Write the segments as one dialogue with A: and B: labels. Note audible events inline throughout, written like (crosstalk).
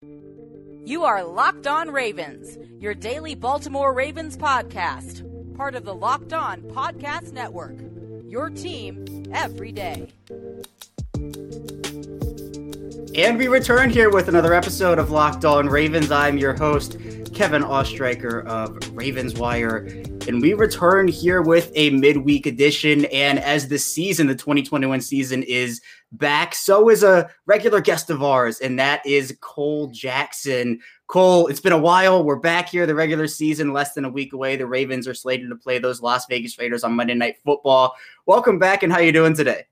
A: You are Locked On Ravens, your daily Baltimore Ravens podcast, part of the Locked On Podcast Network. Your team every day.
B: And we return here with another episode of Locked On Ravens. I'm your host, Kevin Oestreicher of Ravens Wire. And we return here with a midweek edition. And as the season, the 2021 season, is back, so is a regular guest of ours, and that is Cole Jackson. Cole, it's been a while. We're back here. The regular season, less than a week away. The Ravens are slated to play those Las Vegas Raiders on Monday Night Football. Welcome back, and how you doing today?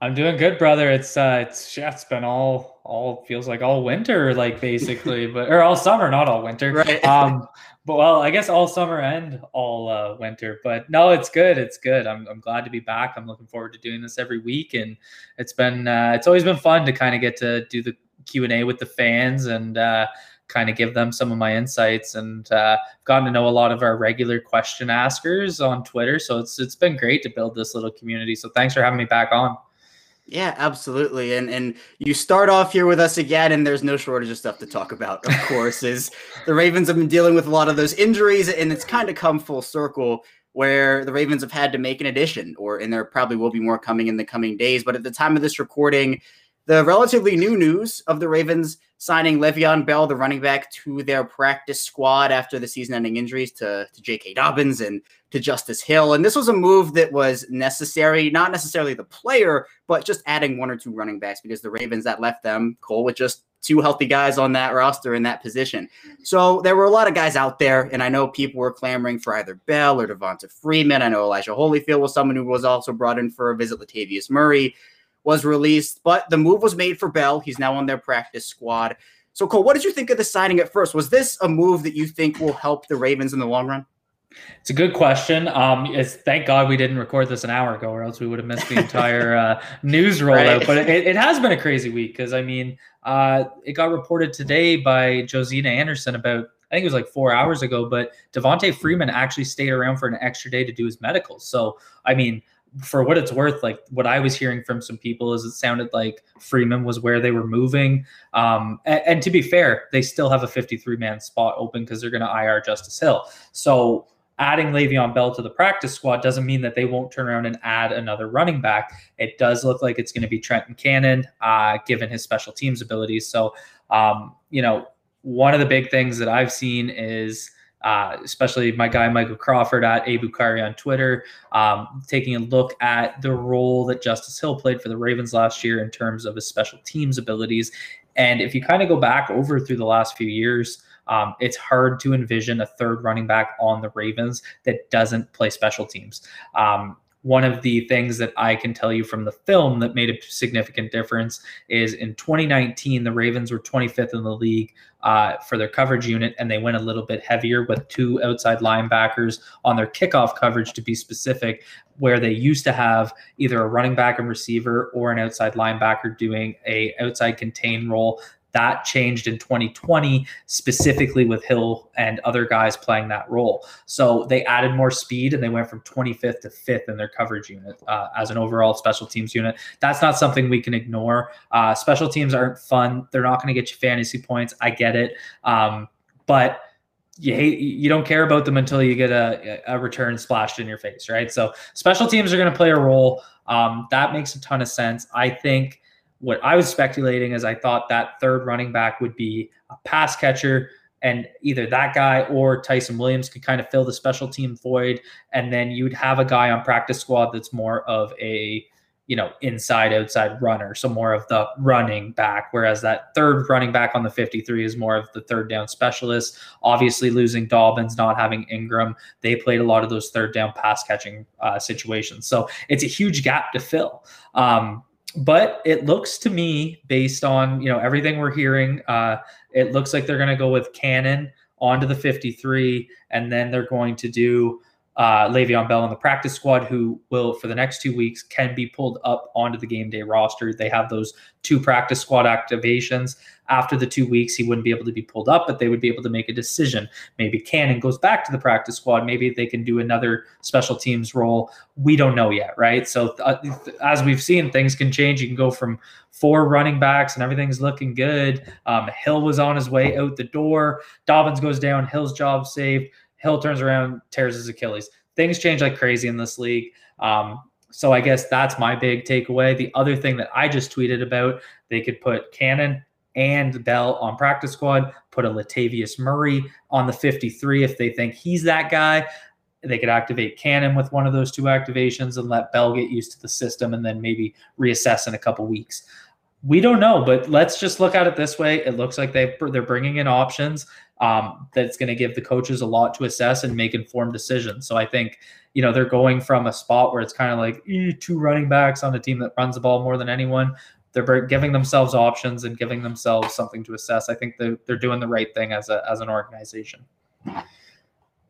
C: I'm doing good, brother. It's uh, it's yeah, it's been all all feels like all winter, like basically, (laughs) but or all summer, not all winter.
B: Right.
C: Um, well, I guess all summer and all uh, winter. But no, it's good. It's good. I'm I'm glad to be back. I'm looking forward to doing this every week, and it's been uh, it's always been fun to kind of get to do the Q and A with the fans and. Uh, kind of give them some of my insights and uh, gotten to know a lot of our regular question askers on Twitter. So it's it's been great to build this little community. So thanks for having me back on.
B: Yeah, absolutely. And and you start off here with us again, and there's no shortage of stuff to talk about, of course, is the Ravens have been dealing with a lot of those injuries, and it's kind of come full circle where the Ravens have had to make an addition, or and there probably will be more coming in the coming days. But at the time of this recording, the relatively new news of the Ravens signing Le'Veon Bell, the running back, to their practice squad after the season-ending injuries to, to J.K. Dobbins and to Justice Hill. And this was a move that was necessary, not necessarily the player, but just adding one or two running backs because the Ravens that left them, Cole, with just two healthy guys on that roster in that position. So there were a lot of guys out there, and I know people were clamoring for either Bell or Devonta Freeman. I know Elijah Holyfield was someone who was also brought in for a visit. Latavius Murray was released, but the move was made for Bell. He's now on their practice squad. So, Cole, what did you think of the signing at first? Was this a move that you think will help the Ravens in the long run?
C: It's a good question. Um, it's thank God we didn't record this an hour ago, or else we would have missed the entire (laughs) uh, news rollout. Right. But it, it, has been a crazy week because I mean, uh, it got reported today by Josina Anderson about I think it was like four hours ago, but Devonta Freeman actually stayed around for an extra day to do his medicals. So I mean, for what it's worth, like what I was hearing from some people is it sounded like Freeman was where they were moving. Um, and, and to be fair, they still have a 53 man spot open because they're going to IR Justice Hill. So adding Le'Veon Bell to the practice squad doesn't mean that they won't turn around and add another running back. It does look like it's going to be Trenton Cannon, uh, given his special teams abilities. So, um, you know, one of the big things that I've seen is uh, especially my guy Michael Crawford at Abukari on Twitter, um, taking a look at the role that Justice Hill played for the Ravens last year in terms of his special teams abilities. And if you kind of go back over through the last few years, um, it's hard to envision a third running back on the Ravens that doesn't play special teams. Um, one of the things that I can tell you from the film that made a significant difference is in 2019, the Ravens were 25th in the league uh, for their coverage unit, and they went a little bit heavier with two outside linebackers on their kickoff coverage, to be specific, where they used to have either a running back and receiver or an outside linebacker doing a outside contain role that changed in 2020, specifically with Hill and other guys playing that role. So they added more speed and they went from 25th to 5th in their coverage unit uh, as an overall special teams unit. That's not something we can ignore. Uh, special teams aren't fun. They're not going to get you fantasy points. I get it. Um, but you hate you don't care about them until you get a, a return splashed in your face, right? So special teams are going to play a role. Um, that makes a ton of sense. I think what I was speculating is I thought that third running back would be a pass catcher, and either that guy or Ty'Son Williams could kind of fill the special team void, and then you'd have a guy on practice squad that's more of a you know inside outside runner, so more of the running back, whereas that third running back on the 53 is more of the third down specialist. Obviously, losing Dobbins, not having Ingram, they played a lot of those third down pass catching uh, situations, so it's a huge gap to fill. Um, but it looks to me, based on you know everything we're hearing, uh, it looks like they're going to go with Cannon onto the 53, and then they're going to do uh, Le'Veon Bell on the practice squad, who will for the next two weeks can be pulled up onto the game day roster. They have those two practice squad activations. After the two weeks, he wouldn't be able to be pulled up, but they would be able to make a decision. Maybe Cannon goes back to the practice squad. Maybe they can do another special teams role. We don't know yet, right? So uh, as we've seen, things can change. You can go from four running backs and everything's looking good. Um, Hill was on his way out the door. Dobbins goes down. Hill's job saved. Hill turns around, tears his Achilles. Things change like crazy in this league. Um, so I guess that's my big takeaway. The other thing that I just tweeted about, they could put Cannon and Bell on practice squad, put a Latavius Murray on the 53 if they think he's that guy. They could activate Cannon with one of those two activations and let Bell get used to the system and then maybe reassess in a couple weeks. We don't know, but let's just look at it this way. It looks like they they're bringing in options um, that's going to give the coaches a lot to assess and make informed decisions. So I think you know they're going from a spot where it's kind of like eh, two running backs on a team that runs the ball more than anyone. They're giving themselves options and giving themselves something to assess. I think they're, they're doing the right thing as a as an organization.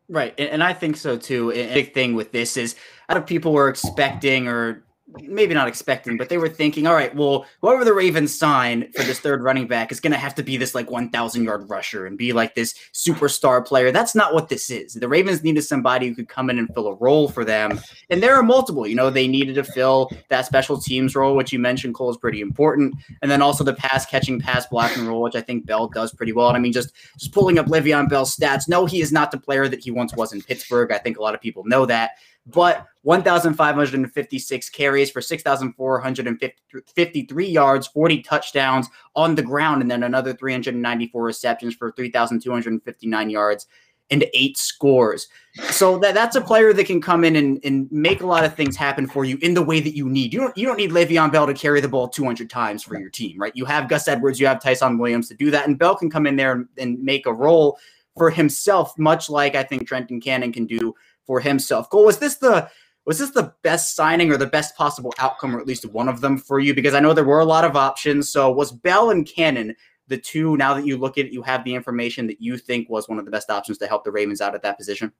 B: Right, and, I think so too. A big thing with this is, a lot of people were expecting or maybe not expecting, but they were thinking, all right, well, whoever the Ravens sign for this third running back is going to have to be this like 1,000 yard rusher and be like this superstar player. That's not what this is. The Ravens needed somebody who could come in and fill a role for them. And there are multiple, you know, they needed to fill that special teams role, which you mentioned, Cole, is pretty important. And then also the pass catching, pass blocking role, which I think Bell does pretty well. And I mean, just, just pulling up Le'Veon Bell's stats, no, he is not the player that he once was in Pittsburgh. I think a lot of people know that but 1,556 carries for 6,453 yards, 40 touchdowns on the ground, and then another 394 receptions for 3,259 yards and eight scores. So that, that's a player that can come in and, and make a lot of things happen for you in the way that you need. You don't you don't need Le'Veon Bell to carry the ball 200 times for your team, right? You have Gus Edwards, you have Ty'Son Williams to do that, and Bell can come in there and, and make a role for himself, much like I think Trenton Cannon can do for himself. Cole, was this the was this the best signing or the best possible outcome, or at least one of them for you? Because I know there were a lot of options. So was Bell and Cannon the two? Now that you look at it, you have the information that you think was one of the best options to help the Ravens out at that position.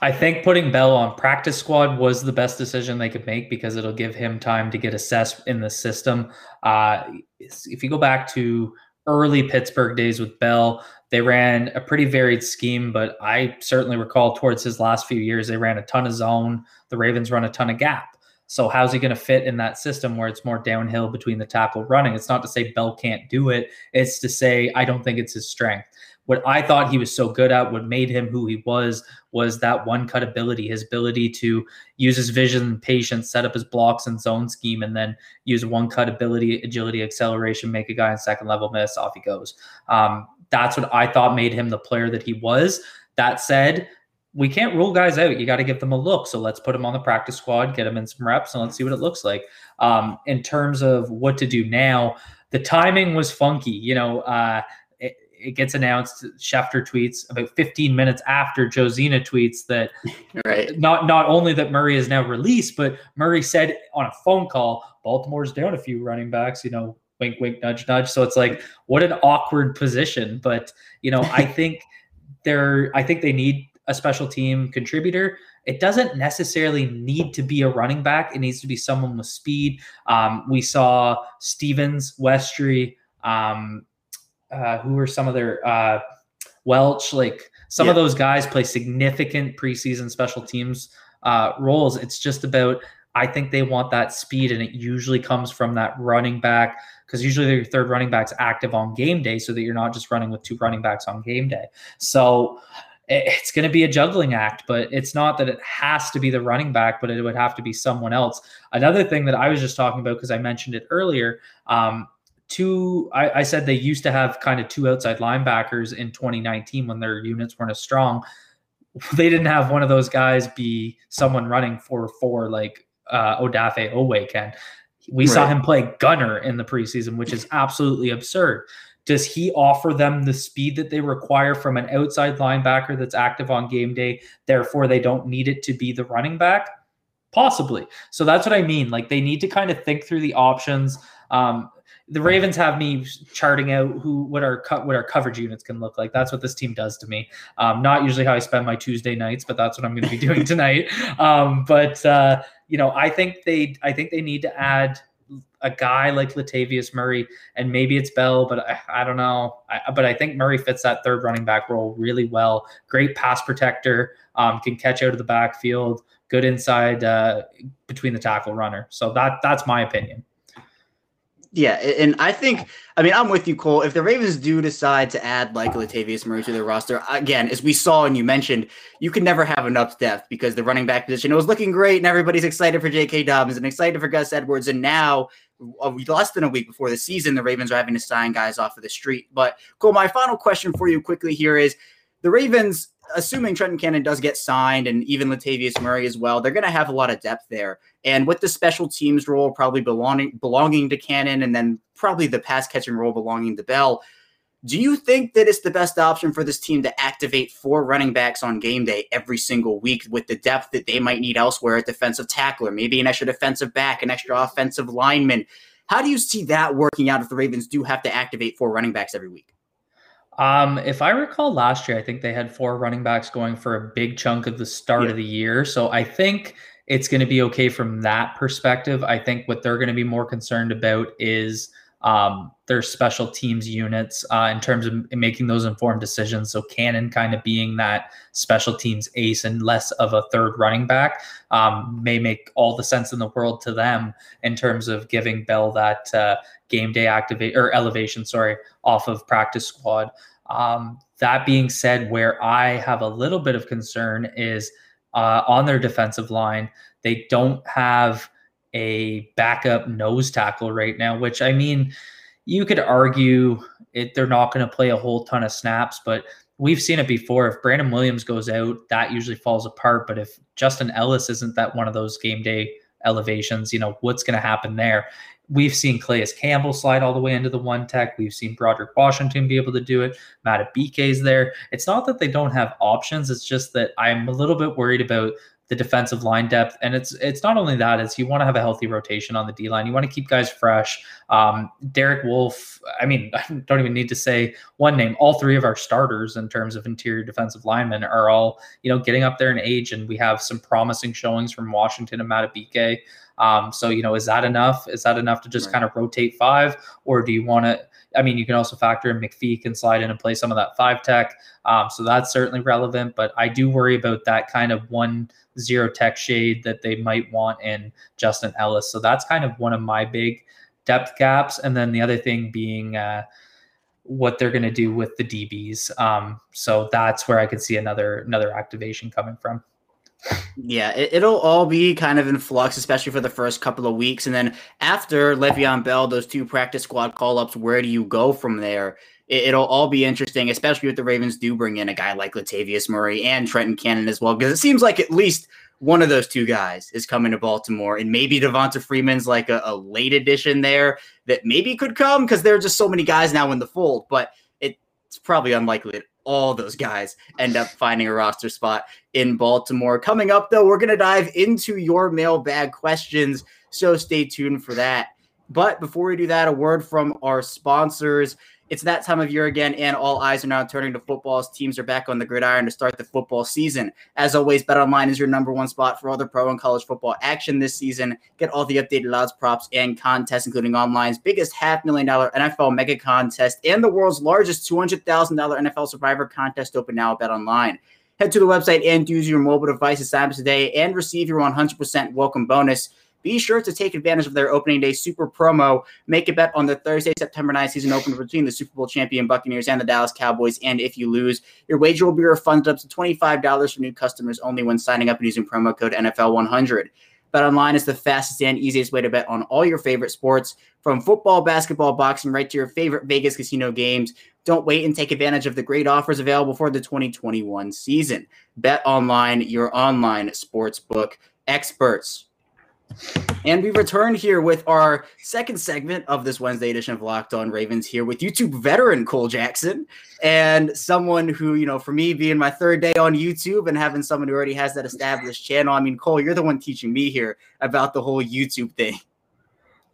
C: I think putting Bell on practice squad was the best decision they could make because it'll give him time to get assessed in the system. Uh, if you go back to early Pittsburgh days with Bell, they ran a pretty varied scheme, but I certainly recall towards his last few years, they ran a ton of zone. The Ravens run a ton of gap. So how's he going to fit in that system where it's more downhill between the tackle running? It's not to say Bell can't do it. It's to say I don't think it's his strength. What I thought he was so good at, what made him who he was, was that one cut ability, his ability to use his vision patience, set up his blocks and zone scheme, and then use one cut ability, agility, acceleration, make a guy in second level miss, off he goes. Um, that's what I thought made him the player that he was. That said, we can't rule guys out. You got to give them a look. So let's put him on the practice squad, get him in some reps, and let's see what it looks like. Um, in terms of what to do now, the timing was funky. You know, uh, it, gets announced. Schefter tweets about 15 minutes after Josina tweets that (laughs) right. not not only that Murray is now released, but Murray said on a phone call, Baltimore's down a few running backs. You know, wink, wink, nudge, nudge. So it's like, what an awkward position. But, you know, I (laughs) think they're, I think they need a special team contributor. It doesn't necessarily need to be a running back. It needs to be someone with speed. Um, we saw Stephens, Westry, um, uh, who are some of their uh, Welch, like some yeah. of those guys play significant preseason special teams uh, roles. It's just about I think they want that speed, and it usually comes from that running back because usually your third running back's active on game day, so that you're not just running with two running backs on game day. So it's going to be a juggling act, but it's not that it has to be the running back, but it would have to be someone else. Another thing that I was just talking about because I mentioned it earlier. Um, two, I, I said they used to have kind of two outside linebackers in 2019 when their units weren't as strong. (laughs) They didn't have one of those guys be someone running for four like uh, Odafe Oweh can. We right. saw him play gunner in the preseason, which is absolutely absurd. Does he offer them the speed that they require from an outside linebacker that's active on game day? Therefore, they don't need it to be the running back? Possibly. So that's what I mean. Like they need to kind of think through the options. Um, the Ravens have me charting out who what our what our coverage units can look like. That's what this team does to me. Um, not usually how I spend my Tuesday nights, but that's what I'm going to be doing (laughs) tonight. Um, but uh, you know, I think they I think they need to add a guy like Latavius Murray, and maybe it's Bell, but I, I don't know. I, but I think Murray fits that third running back role really well. Great pass protector, um, can catch out of the backfield, good inside uh, between the tackle runner. So that that's my opinion.
B: Yeah, and I think I mean I'm with you, Cole. If the Ravens do decide to add like Latavius Murray to their roster, again, as we saw and you mentioned, you can never have enough depth because the running back position it was looking great and everybody's excited for J.K. Dobbins and excited for Gus Edwards, and now uh, less than a week before the season, the Ravens are having to sign guys off of the street. But Cole, my final question for you quickly here is the Ravens assuming Trenton Cannon does get signed and even Latavius Murray as well, they're going to have a lot of depth there. And with the special teams role probably belonging belonging to Cannon and then probably the pass catching role belonging to Bell, do you think that it's the best option for this team to activate four running backs on game day every single week with the depth that they might need elsewhere at defensive tackler, maybe an extra defensive back, an extra offensive lineman? How do you see that working out if the Ravens do have to activate four running backs every week?
C: Um, if I recall last year, I think they had four running backs going for a big chunk of the start yeah. of the year. So I think it's going to be okay from that perspective. I think what they're going to be more concerned about is um, their special teams units uh, in terms of making those informed decisions. So Cannon kind of being that special teams ace and less of a third running back um, may make all the sense in the world to them in terms of giving Bell that uh, game day activate or elevation, sorry, off of practice squad. Um, that being said, where I have a little bit of concern is uh, on their defensive line. They don't have a backup nose tackle right now, which I mean, you could argue it, they're not going to play a whole ton of snaps, but we've seen it before. If Brandon Williams goes out, that usually falls apart. But if Justin Ellis isn't that one of those game day elevations, you know, what's going to happen there? We've seen Calais Campbell slide all the way into the one tech. We've seen Broderick Washington be able to do it. Madubuike's there. It's not that they don't have options. It's just that I'm a little bit worried about the defensive line depth. And it's it's not only that, it's you want to have a healthy rotation on the D line. You want to keep guys fresh. Um, Derek Wolfe, I mean, (laughs) I don't even need to say one name. All three of our starters in terms of interior defensive linemen are all, you know, getting up there in age, and we have some promising showings from Washington and Madubuike. Um, so, you know, is that enough? Is that enough to just right. kind of rotate five? Or do you want to I mean, you can also factor in McPhee can slide in and play some of that five tech. Um, so that's certainly relevant. But I do worry about that kind of one zero tech shade that they might want in Justin Ellis. So that's kind of one of my big depth gaps. And then the other thing being uh, what they're going to do with the DBs. Um, so that's where I could see another another activation coming from.
B: Yeah, it, will all be kind of in flux, especially for the first couple of weeks. And then after Le'Veon Bell, those two practice squad call ups, where do you go from there? It, will all be interesting, especially if the Ravens do bring in a guy like Latavius Murray and Trenton Cannon as well, because it seems like at least one of those two guys is coming to Baltimore. And maybe Devonta Freeman's like a, a late addition there that maybe could come because there are just so many guys now in the fold. But it's probably unlikely all those guys end up finding a roster spot in Baltimore. Coming up, though, we're going to dive into your mailbag questions. So stay tuned for that. But before we do that, a word from our sponsors. It's that time of year again, and all eyes are now turning to football as teams are back on the gridiron to start the football season. As always, BetOnline is your number one spot for all the pro and college football action this season. Get all the updated odds, props, and contests, including online's biggest half million dollar NFL mega contest and the world's largest $200,000 NFL survivor contest open now at BetOnline. Head to the website and use your mobile device to sign up today and receive your 100% welcome bonus. Be sure to take advantage of their opening day super promo. Make a bet on the Thursday, September 9th season opener between the Super Bowl champion Buccaneers and the Dallas Cowboys. And if you lose, your wager will be refunded up to $25 for new customers only when signing up and using promo code NFL100. Bet online is the fastest and easiest way to bet on all your favorite sports, from football, basketball, boxing, right to your favorite Vegas casino games. Don't wait and take advantage of the great offers available for the 2021 season. Bet online, your online sportsbook experts. And we return here with our second segment of this Wednesday edition of Locked On Ravens here with YouTube veteran Cole Jackson and someone who, you know, for me being my third day on YouTube and having someone who already has that established channel. I mean, Cole, you're the one teaching me here about the whole YouTube thing.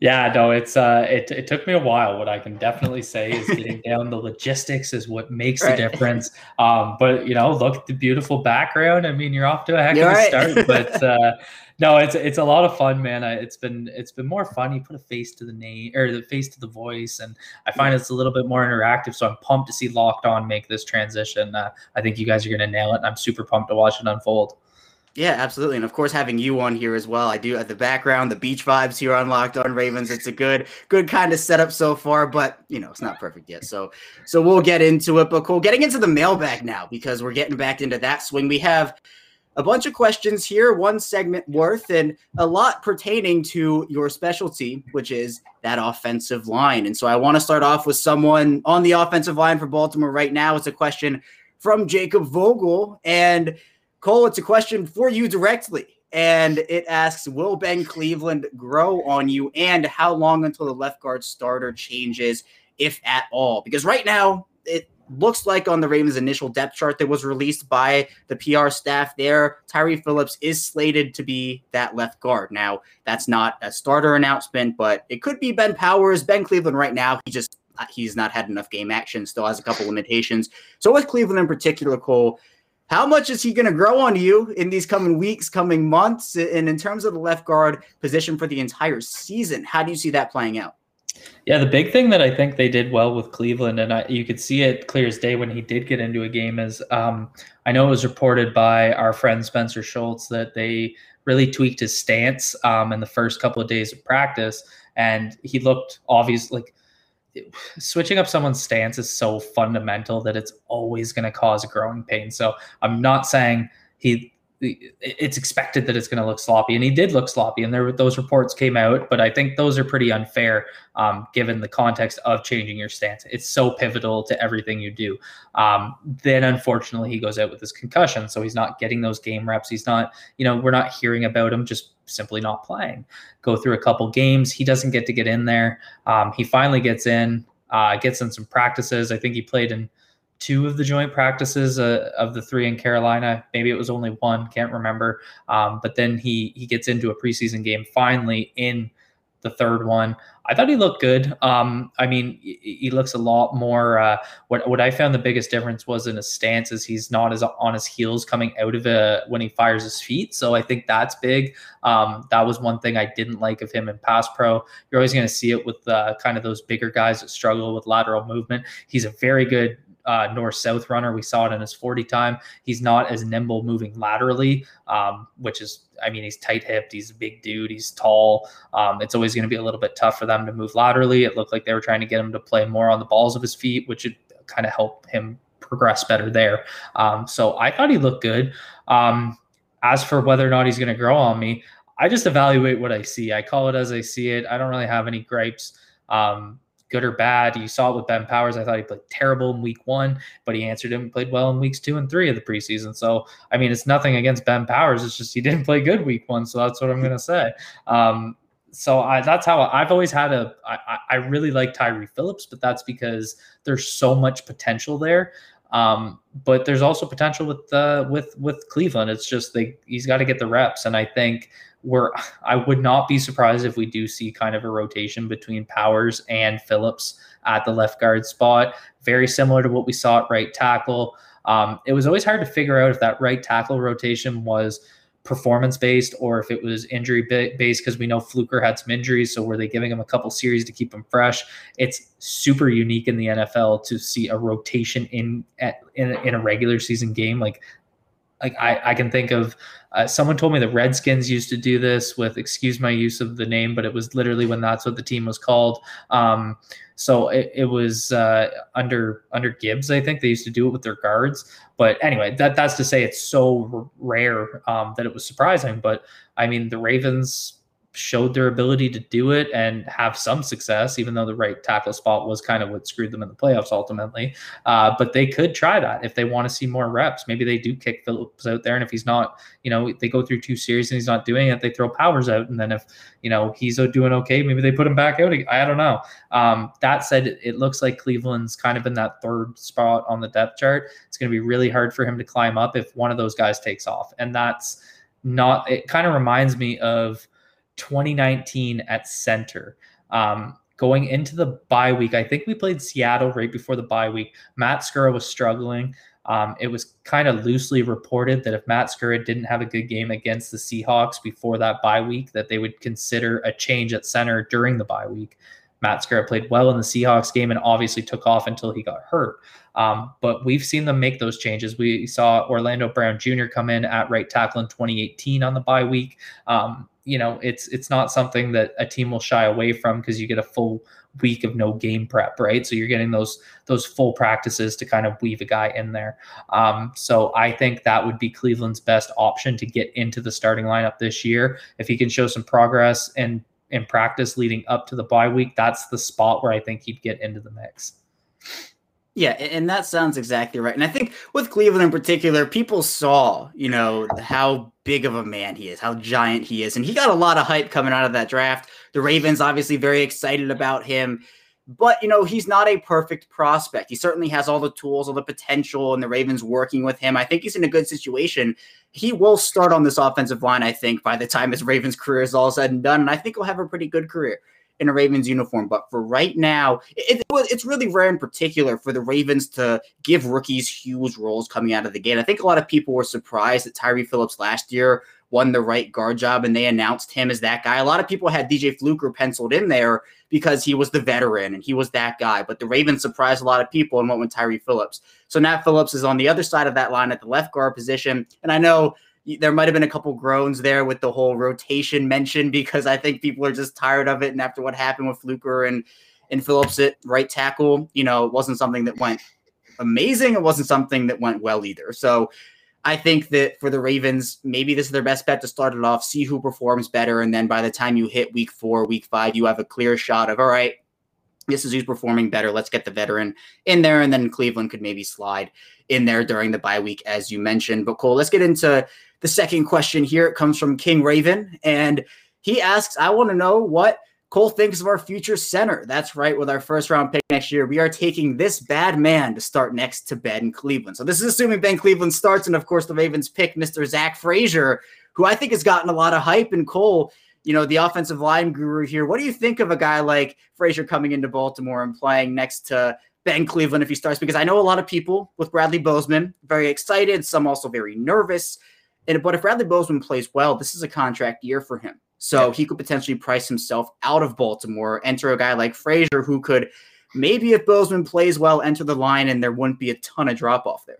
C: Yeah, no, it's uh, it, it took me a while. What I can definitely say is (laughs) getting down the logistics is what makes right. the difference. Um, but you know, look at the beautiful background. I mean, you're off to a heck you're of a right. start. But (laughs) uh, no, it's it's a lot of fun, man. I, it's been it's been more fun. You put a face to the name or the face to the voice, and I find it's a little bit more interactive. So I'm pumped to see Locked On make this transition. Uh, I think you guys are going to nail it, and I'm super pumped to watch it unfold.
B: Yeah, absolutely. And of course, having you on here as well. I do at the background, the beach vibes here on Locked On Ravens. It's a good, good kind of setup so far, but you know, it's not perfect yet. So, so we'll get into it. But cool, getting into the mailbag now because we're getting back into that swing. We have a bunch of questions here, one segment worth, and a lot pertaining to your specialty, which is that offensive line. And so I want to start off with someone on the offensive line for Baltimore right now. It's a question from Jacob Vogel. And Cole, it's a question for you directly. And it asks Will Ben Cleveland grow on you? And how long until the left guard starter changes, if at all? Because right now, it looks like on the Ravens' initial depth chart that was released by the PR staff there, Tyre Phillips is slated to be that left guard. Now, that's not a starter announcement, but it could be Ben Powers. Ben Cleveland right now, he just uh, he's not had enough game action, still has a couple limitations. So with Cleveland in particular, Cole, how much is he going to grow on you in these coming weeks, coming months? And in terms of the left guard position for the entire season, how do you see that playing out?
C: Yeah, the big thing that I think they did well with Cleveland, and I, you could see it clear as day when he did get into a game, is um, I know it was reported by our friend Spencer Schultz that they really tweaked his stance um, in the first couple of days of practice, and he looked obvious like switching up someone's stance is so fundamental that it's always going to cause growing pain. So I'm not saying he it's expected that it's going to look sloppy and he did look sloppy and there those reports came out but i think those are pretty unfair um, given the context of changing your stance. It's so pivotal to everything you do. Um, then unfortunately he goes out with this concussion so he's not getting those game reps. He's not you know we're not hearing about him just simply not playing go through a couple games he doesn't get to get in there um, he finally gets in uh, gets in some practices i think he played in two of the joint practices uh, of the three in Carolina. Maybe it was only one, can't remember. Um, but then he he gets into a preseason game finally in the third one. I thought he looked good. Um, I mean, he, looks a lot more. Uh, what what I found the biggest difference was in his stance is he's not as on his heels coming out of it when he fires his feet. So I think that's big. Um, that was one thing I didn't like of him in pass pro. You're always going to see it with uh, kind of those bigger guys that struggle with lateral movement. He's a very good uh, north south runner. We saw it in his 40 time. He's not as nimble moving laterally, um, which is, I mean, he's tight hipped. He's a big dude. He's tall. Um, it's always going to be a little bit tough for them to move laterally. It looked like they were trying to get him to play more on the balls of his feet, which would kind of help him progress better there. Um, so I thought he looked good. Um, as for whether or not he's going to grow on me, I just evaluate what I see. I call it as I see it. I don't really have any gripes. Um, good or bad. You saw it with Ben Powers. I thought he played terrible in week one, but he answered him and played well in weeks two and three of the preseason. So, I mean, it's nothing against Ben Powers. It's just he didn't play good week one. So that's what I'm going to say. Um, so I, that's how I've always had a. I, I really like Tyre Phillips, but that's because there's so much potential there. Um, but there's also potential with uh, with with Cleveland. It's just they he's got to get the reps, and I think we're I would not be surprised if we do see kind of a rotation between Powers and Phillips at the left guard spot, very similar to what we saw at right tackle. Um, it was always hard to figure out if that right tackle rotation was performance based or if it was injury based because we know Fluker had some injuries. So were they giving him a couple series to keep him fresh? It's super unique in the NFL to see a rotation in at, in, in a regular season game. Like like I, I can think of uh, someone told me the Redskins used to do this with excuse my use of the name, but it was literally when that's what the team was called. Um, so it, it was uh, under under Gibbs, I think they used to do it with their guards. But anyway, that that's to say it's so rare um, that it was surprising. But I mean, the Ravens showed their ability to do it and have some success, even though the right tackle spot was kind of what screwed them in the playoffs ultimately. Uh, but they could try that if they want to see more reps. Maybe they do kick Phillips out there, and if he's not, you know, they go through two series and he's not doing it, they throw Powers out, and then if you know he's doing okay, maybe they put him back out. I don't know. Um, that said, it looks like Cleveland's kind of in that third spot on the depth chart. It's going to be really hard for him to climb up if one of those guys takes off, and that's not. It kind of reminds me of 2019 at center. Um, going into the bye week, I think we played Seattle right before the bye week. Matt Skura was struggling. Um, it was kind of loosely reported that if Matt Skura didn't have a good game against the Seahawks before that bye week, that they would consider a change at center during the bye week. Matt Skura played well in the Seahawks game and obviously took off until he got hurt. Um, but we've seen them make those changes. We saw Orlando Brown Jr. come in at right tackle in 2018 on the bye week. Um, you know, it's it's not something that a team will shy away from because you get a full week of no game prep, right? So you're getting those those full practices to kind of weave a guy in there. Um, so I think that would be Cleveland's best option to get into the starting lineup this year. If he can show some progress and in practice leading up to the bye week, that's the spot where I think he'd get into the mix.
B: Yeah, and that sounds exactly right. And I think with Cleveland in particular, people saw, you know, how big of a man he is, how giant he is. And he got a lot of hype coming out of that draft. The Ravens obviously very excited about him. But, you know, he's not a perfect prospect. He certainly has all the tools, all the potential, and the Ravens working with him. I think he's in a good situation. He will start on this offensive line, I think, by the time his Ravens career is all said and done. And I think he'll have a pretty good career in a Ravens uniform. But for right now, it, it's really rare in particular for the Ravens to give rookies huge roles coming out of the gate. I think a lot of people were surprised that Tyre Phillips last year won the right guard job and they announced him as that guy. A lot of people had DJ Fluker penciled in there because he was the veteran and he was that guy. But the Ravens surprised a lot of people and went with Tyre Phillips. So Nat Phillips is on the other side of that line at the left guard position. And I know there might have been a couple groans there with the whole rotation mention because I think people are just tired of it. And after what happened with Fluker and and Phillips at right tackle, you know, it wasn't something that went amazing. It wasn't something that went well either. So I think that for the Ravens, maybe this is their best bet to start it off, see who performs better, and then by the time you hit week four, week five, you have a clear shot of all right, this is who's performing better. Let's get the veteran in there, and then Cleveland could maybe slide in there during the bye week, as you mentioned. But Cole, let's get into the second question here. It comes from King Raven, and he asks, I want to know what Cole thinks of our future center. That's right. With our first round pick next year, we are taking this bad man to start next to Ben Cleveland. So this is assuming Ben Cleveland starts, and of course, the Ravens pick Mr. Zach Frazier, who I think has gotten a lot of hype. And Cole, you know, the offensive line guru here. What do you think of a guy like Frazier coming into Baltimore and playing next to Ben Cleveland if he starts? Because I know a lot of people with Bradley Bozeman very excited, some also very nervous. And but if Bradley Bozeman plays well, this is a contract year for him. So he could potentially price himself out of Baltimore, enter a guy like Frazier who could maybe if Bozeman plays well, enter the line and there wouldn't be a ton of drop off there.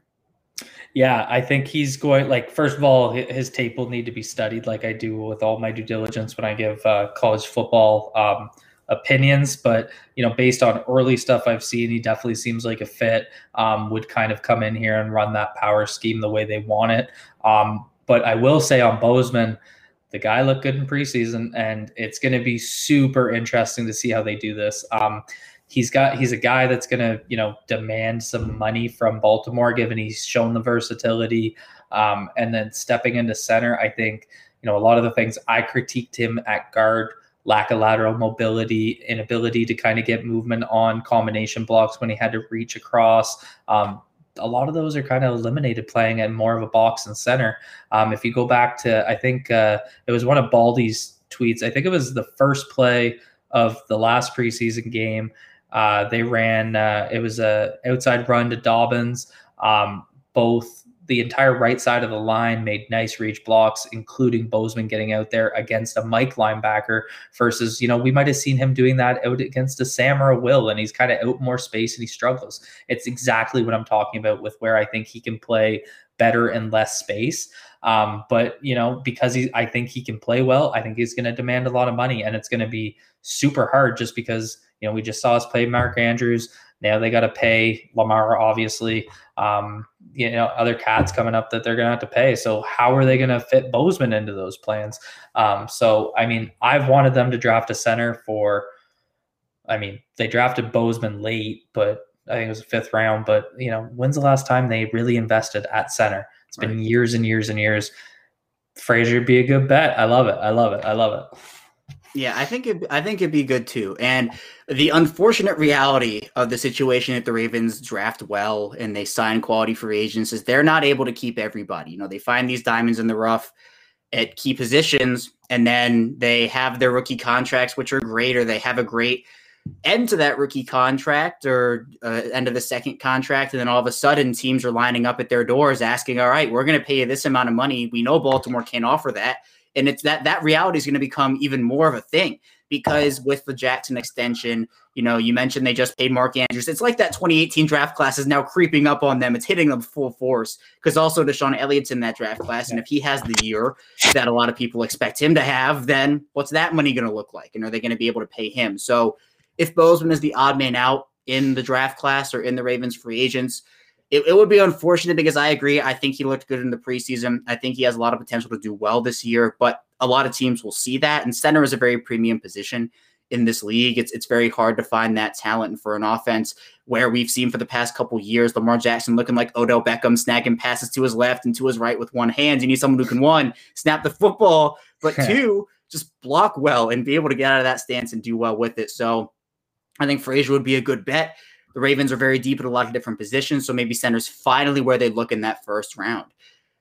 C: Yeah, I think he's going like first of all, his tape will need to be studied like I do with all my due diligence when I give uh, college football um, opinions. But you know, based on early stuff I've seen, he definitely seems like a fit. Um, would kind of come in here and run that power scheme the way they want it. Um, but I will say on Bozeman, the guy looked good in preseason, and it's going to be super interesting to see how they do this. Um, he's got he's a guy that's going to you know demand some money from Baltimore, given he's shown the versatility. Um, and then stepping into center, I think you know a lot of the things I critiqued him at guard lack of lateral mobility, inability to kind of get movement on combination blocks when he had to reach across. Um, a lot of those are kind of eliminated playing at more of a box and center. Um, if you go back to, I think uh, it was one of Baldy's tweets. I think it was the first play of the last preseason game. Uh, they ran. Uh, it was a outside run to Dobbins. Um, both the entire right side of the line made nice reach blocks, including Bozeman getting out there against a Mike linebacker versus, you know, we might have seen him doing that out against a Sam or a Will, and he's kind of out more space and he struggles. It's exactly what I'm talking about with where I think he can play better and less space. Um, but you know, because he, I think he can play well. I think he's going to demand a lot of money, and it's going to be super hard just because you know we just saw us play Mark Andrews. Now they got to pay Lamar, obviously. Um, you know, other cats coming up that they're going to have to pay. So how are they going to fit Bozeman into those plans? Um, so I mean, I've wanted them to draft a center for. I mean, they drafted Bozeman late, but I think it was a fifth round. But you know, when's the last time they really invested at center? It's been right. years and years and years. Frazier be a good bet. I love it. I love it. I love it.
B: Yeah, I think it, I think it'd be good too. And the unfortunate reality of the situation if the Ravens draft well and they sign quality free agents is they're not able to keep everybody. You know, they find these diamonds in the rough. at key positions, and then they have their rookie contracts, which are great, or they have a great end to that rookie contract or uh, end of the second contract, and then all of a sudden teams are lining up at their doors asking, "All right, we're going to pay you this amount of money. We know Baltimore can't offer that." And it's that that reality is going to become even more of a thing because with the Jackson extension, you know, you mentioned they just paid Mark Andrews. It's like that 2018 draft class is now creeping up on them. It's hitting them full force because also DeShon Elliott's in that draft class. And if he has the year that a lot of people expect him to have, then what's that money going to look like? And are they going to be able to pay him? So if Bozeman is the odd man out in the draft class or in the Ravens free agents, it, it, would be unfortunate because I agree. I think he looked good in the preseason. I think he has a lot of potential to do well this year, but a lot of teams will see that. And center is a very premium position in this league. It's it's very hard to find that talent for an offense where we've seen for the past couple years Lamar Jackson looking like Odell Beckham, snagging passes to his left and to his right with one hand. You need someone who can one snap the football, but (laughs) two just block well and be able to get out of that stance and do well with it. So I think Frazier would be a good bet. The Ravens are very deep at a lot of different positions, so maybe center's finally where they look in that first round.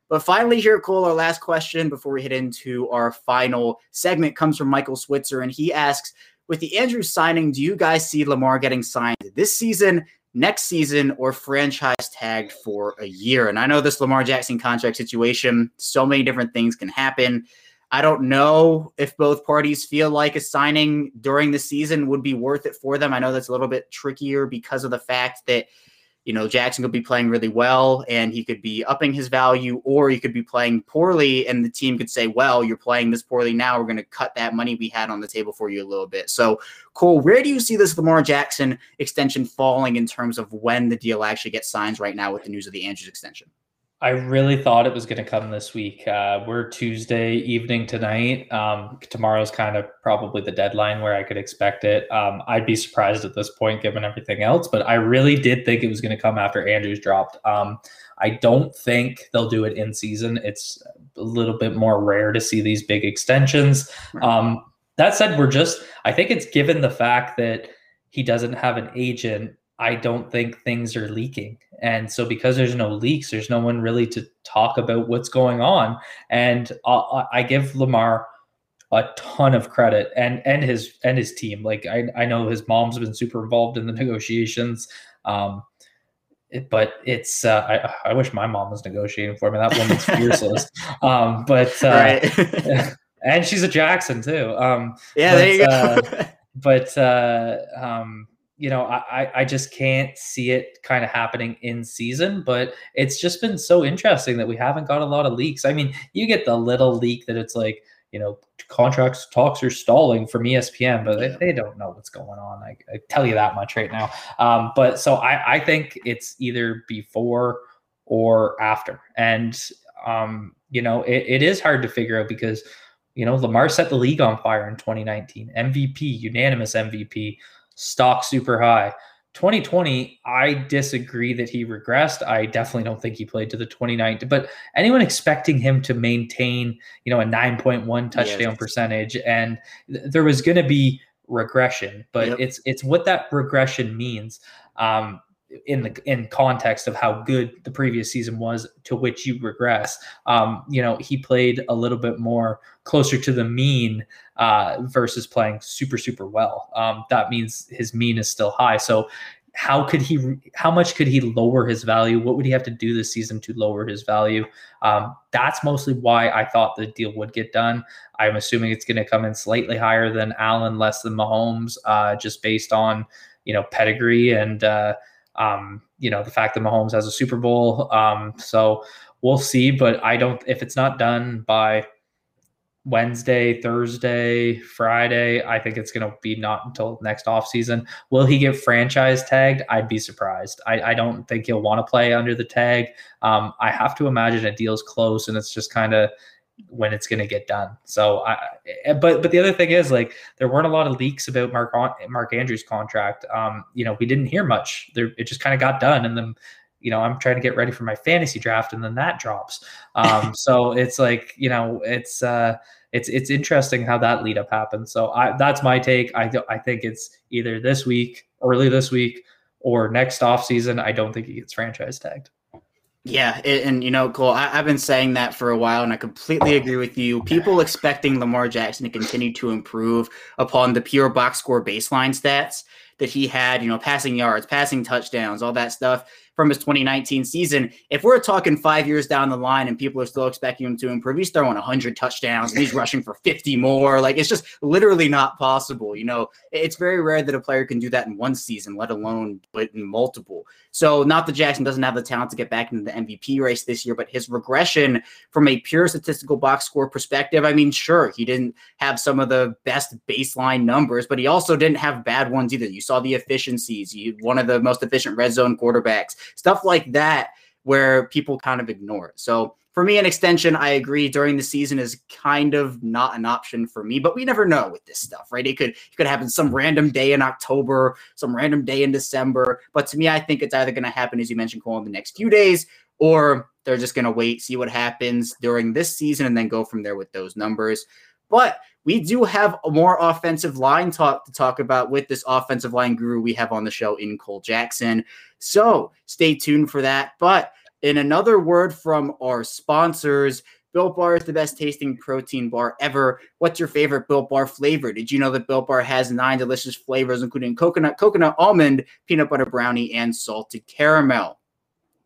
B: But finally, here, Cole, our last question before we hit into our final segment comes from Michael Switzer, and he asks With the Andrews signing, do you guys see Lamar getting signed this season, next season, or franchise tagged for a year? And I know this Lamar Jackson contract situation, so many different things can happen. I don't know if both parties feel like a signing during the season would be worth it for them. I know that's a little bit trickier because of the fact that you know, Jackson could be playing really well and he could be upping his value, or he could be playing poorly and the team could say, well, you're playing this poorly now. We're going to cut that money we had on the table for you a little bit. So, Cole, where do you see this Lamar Jackson extension falling in terms of when the deal actually gets signed right now with the news of the Andrews extension?
C: I really thought it was going to come this week. Uh, we're Tuesday evening tonight. Um, tomorrow's kind of probably the deadline where I could expect it. Um, I'd be surprised at this point given everything else, but I really did think it was going to come after Andrews dropped. Um, I don't think they'll do it in season. It's a little bit more rare to see these big extensions. Um, that said, we're just, I think it's given the fact that he doesn't have an agent I don't think things are leaking. And so, because there's no leaks, there's no one really to talk about what's going on. And uh, I give Lamar a ton of credit and and his and his team. Like I, I know his mom's been super involved in the (laughs) negotiations. Um, it, but it's uh, I, I wish my mom was negotiating for me. That woman's (laughs) fierce. um, but uh, right. (laughs) and she's a Jackson too. Um,
B: yeah, but, there you go. uh,
C: but uh, um, you know, I, I just can't see it kind of happening in season, but it's just been so interesting that we haven't got a lot of leaks. I mean, you get the little leak that it's like, you know, contracts talks are stalling from ESPN, but they, they don't know what's going on. I, I, tell you that much right now. Um, but so I, I think it's either before or after. And, um, you know, it, it is hard to figure out because, you know, Lamar set the league on fire in 2019, MVP, unanimous MVP stock super high. 2020, I disagree that he regressed. I definitely don't think he played to the 29. But anyone expecting him to maintain, you know, a 9.1 touchdown yes. percentage, and th- there was going to be regression, but yep. it's it's what that regression means. Um, in the in context of how good the previous season was to which you regress. Um, you know he played a little bit more closer to the mean uh, versus playing super super well. Um, that means his mean is still high. So how could he how much could he lower his value? What would he have to do this season to lower his value? Um, that's mostly why i thought the deal would get done. I'm assuming it's going to come in slightly higher than allen less than mahomes uh, just based on you know pedigree and uh, um, you know, the fact that Mahomes has a Super Bowl. Um, so we'll see, but I don't, if it's not done by Wednesday, Thursday, Friday, I think it's going to be not until next offseason. Will he get franchise tagged? I'd be surprised. I, I don't think he'll want to play under the tag. Um, I have to imagine a deal's close and it's just kind of, when it's going to get done. So I, eh, but but the other thing is like there weren't a lot of leaks about Mark Mark Andrews contract. Um, you know, we didn't hear much. There, it just kind of got done, and then you know I'm trying to get ready for my fantasy draft, and then that drops. Um, (laughs) so it's like you know it's uh it's it's interesting how that lead up happened. So I that's my take. I I think it's either this week, early this week, or next off season. I don't think he gets franchise tagged.
B: Yeah, and you know, Cole, I, have been saying that for a while, and I completely agree with you. People expecting Lamar Jackson to continue to improve upon the pure box score baseline stats that he had, you know, passing yards, passing touchdowns, all that stuff from his 2019 season. If we're talking five years down the line and people are still expecting him to improve, he's throwing 100 touchdowns and he's rushing for 50 more. Like it's just literally not possible. You know, it's very rare that a player can do that in one season, let alone but in multiple. So, not that Jackson doesn't have the talent to get back into the MVP race this year, but his regression from a pure statistical box score perspective, I mean, sure, he didn't have some of the best baseline numbers, but he also didn't have bad ones either. You saw the efficiencies, you one of the most efficient red zone quarterbacks stuff like that where people kind of ignore it. So for me, an extension, I agree during the season is kind of not an option for me, but we never know with this stuff, right? It could it could happen some random day in October, some random day in December. But to me, I think it's either going to happen, as you mentioned, Cole, in the next few days, or they're just going to wait, see what happens during this season, and then go from there with those numbers. But we do have more offensive line talk to talk about with this offensive line guru we have on the show in Cole Jackson. So stay tuned for that. But in another word from our sponsors, Built Bar is the best tasting protein bar ever. What's your favorite Built Bar flavor? Did you know that Built Bar has nine delicious flavors, including coconut, coconut almond, peanut butter brownie, and salted caramel?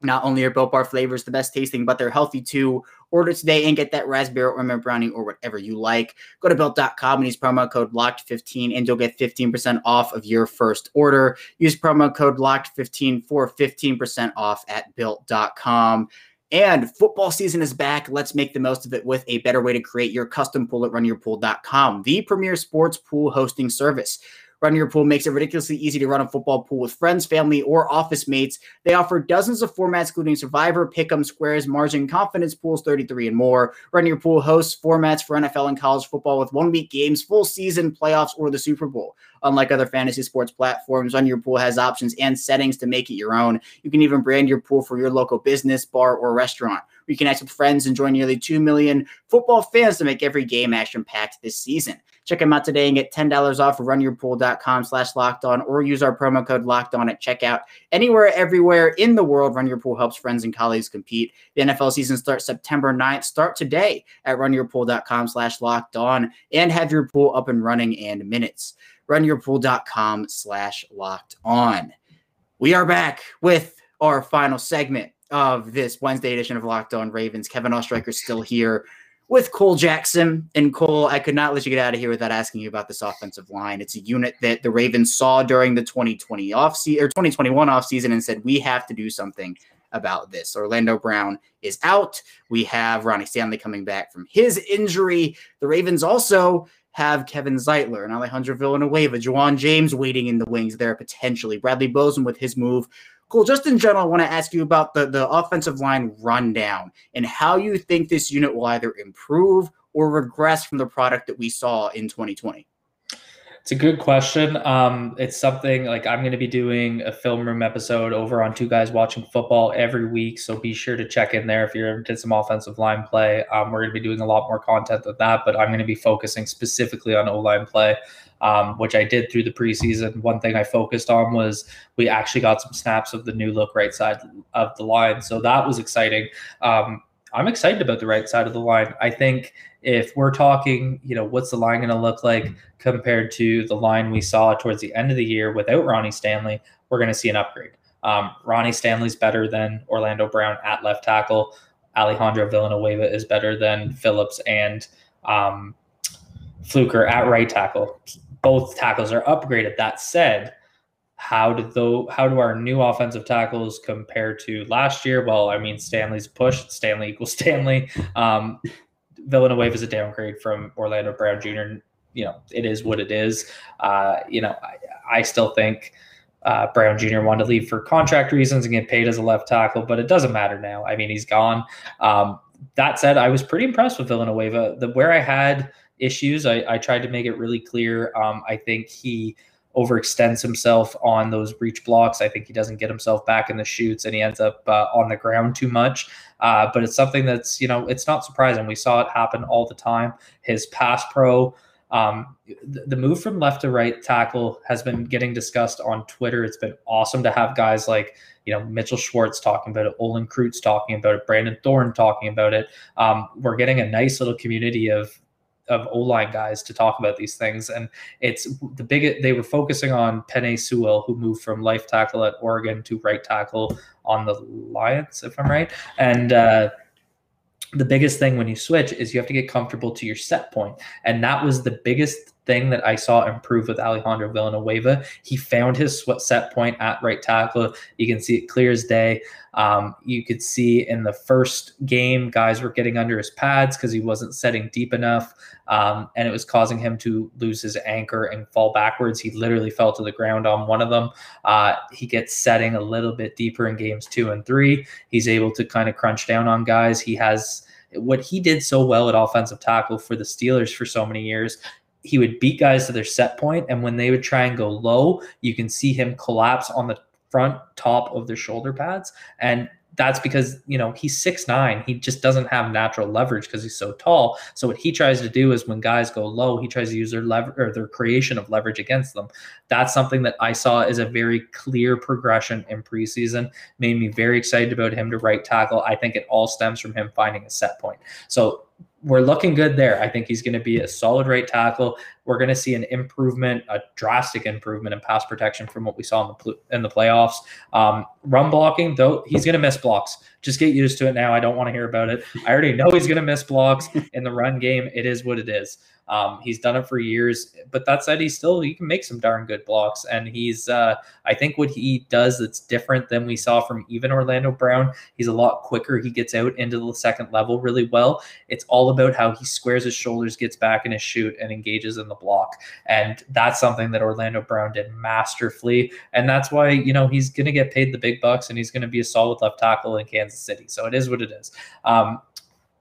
B: Not only are Built Bar flavors the best tasting, but they're healthy too. Order today and get that raspberry or mint brownie or whatever you like. Go to built.com and use promo code LOCKED15 and you'll get 15% off of your first order. Use promo code LOCKED15 for 15% off at built.com. And football season is back. Let's make the most of it with a better way to create your custom pool at runyourpool.com, the premier sports pool hosting service. Run Your Pool makes it ridiculously easy to run a football pool with friends, family, or office mates. They offer dozens of formats, including Survivor, Pick'em, Squares, Margin, Confidence Pools, 33, and more. Run Your Pool hosts formats for NFL and college football with one week games, full season, playoffs, or the Super Bowl. Unlike other fantasy sports platforms, Run Your Pool has options and settings to make it your own. You can even brand your pool for your local business, bar, or restaurant. You Reconnect with friends and join nearly 2 million football fans to make every game action packed this season. Check them out today and get $10 off of runyourpool.com slash locked on or use our promo code locked on at checkout. Anywhere, everywhere in the world, Run Your Pool helps friends and colleagues compete. The NFL season starts September 9th. Start today at runyourpool.com slash locked on and have your pool up and running in minutes. Runyourpool.com slash locked on. We are back with our final segment of this Wednesday edition of Locked On Ravens. Kevin Oestreicher still here with Cole Jackson. And Cole, I could not let you get out of here without asking you about this offensive line. It's a unit that the Ravens saw during the 2020 off season or 2021 offseason and said, we have to do something about this. Orlando Brown is out. We have Ronnie Stanley coming back from his injury. The Ravens also have Kevin Zeitler and Alejandro Villanueva, Ja'Wuan James waiting in the wings there potentially. Bradley Bozeman with his move Cool. Just in general, I want to ask you about the, the offensive line rundown and how you think this unit will either improve or regress from the product that we saw in 2020.
C: It's a good question. Um, it's something like I'm going to be doing a film room episode over on Two Guys Watching Football every week. So be sure to check in there if you're into some offensive line play. Um, we're going to be doing a lot more content than that, but I'm going to be focusing specifically on O line play um, which I did through the preseason. One thing I focused on was we actually got some snaps of the new look right side of the line. So that was exciting. Um, I'm excited about the right side of the line. I think if we're talking, you know, what's the line going to look like compared to the line we saw towards the end of the year without Ronnie Stanley, we're going to see an upgrade. Um, Ronnie Stanley's better than Orlando Brown at left tackle. Alejandro Villanueva is better than Phillips and um, Fluker at right tackle both tackles are upgraded. That said, how did though how do our new offensive tackles compare to last year? Well, I mean Stanley's push, Stanley equals (laughs) Stanley. Um, Villanueva is a downgrade from Orlando Brown Jr. You know, it is what it is. Uh, you know, I, I still think uh, Brown Jr. wanted to leave for contract reasons and get paid as a left tackle, but it doesn't matter now. I mean, he's gone. Um, that said, I was pretty impressed with Villanueva. The where I had issues. I, I tried to make it really clear. Um, I think he overextends himself on those reach blocks. I think he doesn't get himself back in the shoots and he ends up uh, on the ground too much. Uh, but it's something that's, you know, it's not surprising. We saw it happen all the time. His pass pro Um, the, the move from left to right tackle has been getting discussed on Twitter. It's been awesome to have guys like you know Mitchell Schwartz talking about it, Olin Kreutz talking about it, Brandon Thorn talking about it. Um, we're getting a nice little community of of O line guys to talk about these things. And it's the big, they were focusing on Penei Sewell, who moved from life tackle at Oregon to right tackle on the Lions, if I'm right. And, uh, the biggest thing when you switch is you have to get comfortable to your set point. And that was the biggest thing that I saw improve with Alejandro Villanueva. He found his set point at right tackle. You can see it clear as day. Um, you could see in the first game, guys were getting under his pads because he wasn't setting deep enough, um, and it was causing him to lose his anchor and fall backwards. He literally fell to the ground on one of them. Uh, he gets setting a little bit deeper in games two and three. He's able to kind of crunch down on guys. He has what he did so well at offensive tackle for the Steelers for so many years he would beat guys to their set point and when they would try and go low you can see him collapse on the front top of their shoulder pads. And that's because you know he's six nine. He just doesn't have natural leverage because he's so tall. So what he tries to do is when guys go low, he tries to use their lever or their creation of leverage against them. That's something that I saw is a very clear progression in preseason. Made me very excited about him to right tackle. I think it all stems from him finding a set point. So we're looking good there. I think he's going to be a solid right tackle. We're going to see an improvement, a drastic improvement in pass protection from what we saw in the in the playoffs. Um, run blocking, though, he's going to miss blocks. Just get used to it now. I don't want to hear about it. I already know he's going to miss blocks (laughs) in the run game. It is what it is. Um, he's done it for years, but that said, he still he can make some darn good blocks, and he's uh, I think what he does that's different than we saw from even Orlando Brown. He's a lot quicker. He gets out into the second level really well. It's all about how he squares his shoulders, gets back in his shoot, and engages in the block, and that's something that Orlando Brown did masterfully, and that's why you know he's going to get paid the big bucks, and he's going to be a solid left tackle in Kansas City. So it is what it is. Um,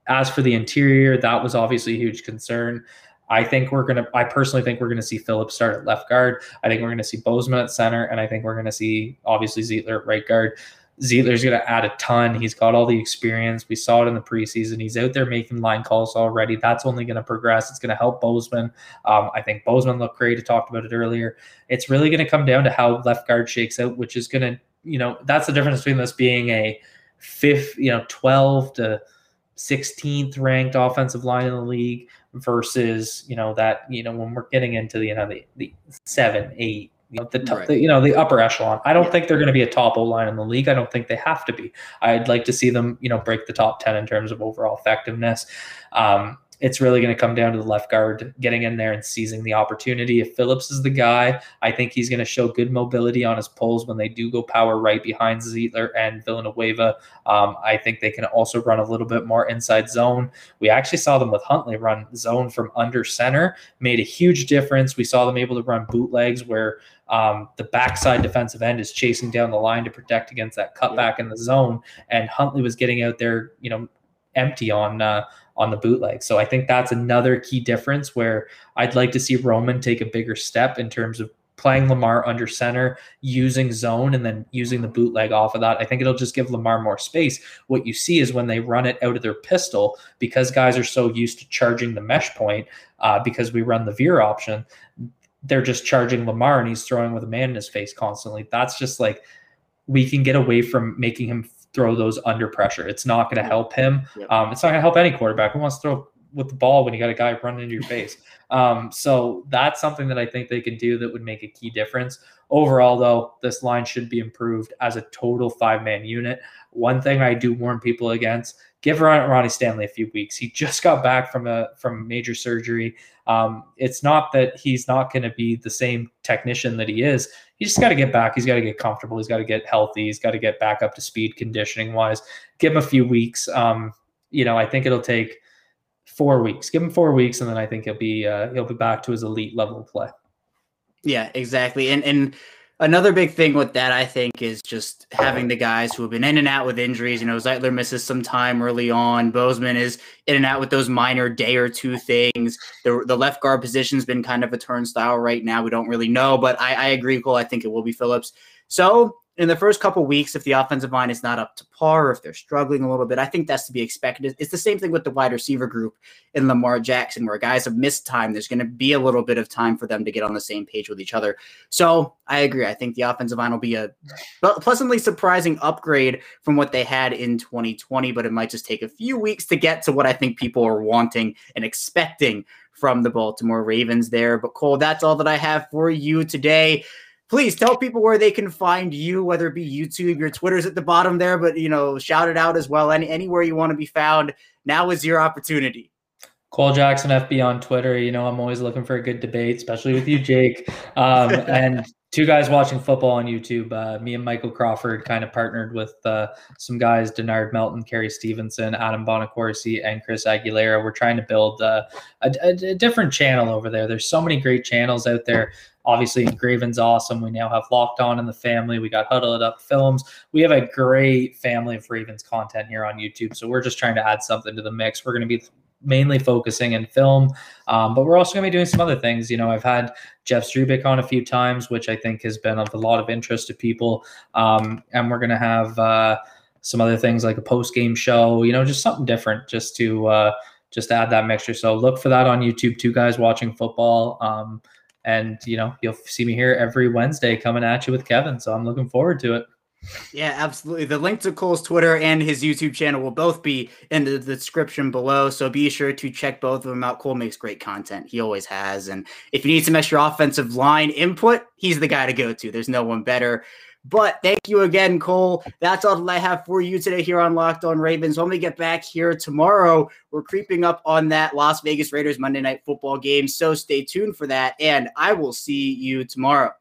C: as for the interior, that was obviously a huge concern. I think we're gonna. I personally think we're gonna see Phillips start at left guard. I think we're gonna see Bozeman at center, and I think we're gonna see obviously Zeitler at right guard. Zeitler's going to add a ton. He's got all the experience. We saw it in the preseason. He's out there making line calls already. That's only going to progress. It's going to help Bozeman. Um, I think Bozeman looked great. I talked about it earlier. It's really going to come down to how left guard shakes out, which is going to, you know, that's the difference between this being a fifth, you know, 12 to 16th ranked offensive line in the league versus you know that you know when we're getting into the you know the, the seven eight you know the, top, right. the you know the upper echelon i don't yeah. think they're going to be a top o line in the league i don't think they have to be i'd like to see them you know break the top 10 in terms of overall effectiveness um, it's really going to come down to the left guard getting in there and seizing the opportunity. If Phillips is the guy, I think he's going to show good mobility on his pulls when they do go power right behind Zeitler and Villanueva. Um, I think they can also run a little bit more inside zone. We actually saw them with Huntley run zone from under center, made a huge difference. We saw them able to run bootlegs where um, the backside defensive end is chasing down the line to protect against that cutback in the zone, and Huntley was getting out there, you know, empty on uh, on the bootleg. So I think that's another key difference where I'd like to see Roman take a bigger step in terms of playing Lamar under center, using zone, and then using the bootleg off of that. I think it'll just give Lamar more space. What you see is when they run it out of their pistol, because guys are so used to charging the mesh point, uh, because we run the veer option, they're just charging Lamar and he's throwing with a man in his face constantly. That's just like we can get away from making him throw those under pressure. It's not going to help him. Um, it's not going to help any quarterback who wants to throw with the ball when you got a guy running into your face. (laughs) Um, so that's something that I think they can do that would make a key difference. Overall, though, this line should be improved as a total five man unit. One thing I do warn people against: give Ronnie Stanley a few weeks. He just got back from a from major surgery. Um, it's not that he's not going to be the same technician that he is. He just got to get back. He's got to get comfortable. He's got to get healthy. He's got to get back up to speed conditioning wise. Give him a few weeks. Um, you know, I think it'll take four weeks. Give him four weeks, and then I think he'll be uh, he'll be back to his elite level play.
B: Yeah, exactly. And and another big thing with that, I think, is just having the guys who have been in and out with injuries. You know, Zeitler misses some time early on. Bozeman is in and out with those minor day or two things. The, the left guard position's been kind of a turnstile right now. We don't really know, but I, I agree, Cole. I think it will be Phillips. So in the first couple weeks, if the offensive line is not up to par, or if they're struggling a little bit, I think that's to be expected. It's the same thing with the wide receiver group in Lamar Jackson, where guys have missed time. There's going to be a little bit of time for them to get on the same page with each other. So I agree. I think the offensive line will be a pleasantly surprising upgrade from what they had in 2020, but it might just take a few weeks to get to what I think people are wanting and expecting from the Baltimore Ravens there. But Cole, that's all that I have for you today please tell people where they can find you, whether it be YouTube, your Twitter's at the bottom there, but you know, shout it out as well. Any anywhere you want to be found, now is your opportunity.
C: Cole Jackson FB on Twitter. You know, I'm always looking for a good debate, especially with you, Jake. Um, (laughs) and two guys watching football on YouTube. Uh, me and Michael Crawford kind of partnered with uh, some guys, Denard Melton, Kerry Stevenson, Adam Bonacorsi, and Chris Aguilera. We're trying to build uh, a, a, a, different channel over there. There's so many great channels out there. Obviously, Graven's awesome. We now have Locked On in the family. We got Huddled Up Films. We have a great family of Ravens content here on YouTube. So we're just trying to add something to the mix. We're going to be mainly focusing in film, um, but we're also going to be doing some other things. You know, I've had Jeff Zrebiec on a few times, which I think has been of a lot of interest to people. Um, and we're going to have uh, some other things like a post game show. You know, just something different, just to uh, just add that mixture. So look for that on YouTube. Two guys watching football. Um, and you know, you'll see me here every Wednesday coming at you with Kevin. So I'm looking forward to it.
B: Yeah, absolutely. The link to Cole's Twitter and his YouTube channel will both be in the description below. So be sure to check both of them out. Cole makes great content. He always has. And if you need some extra offensive line input, he's the guy to go to. There's no one better. But thank you again, Cole. That's all that I have for you today here on Locked On Ravens. When we get back here tomorrow, we're creeping up on that Las Vegas Raiders Monday Night Football game. So stay tuned for that. And I will see you tomorrow.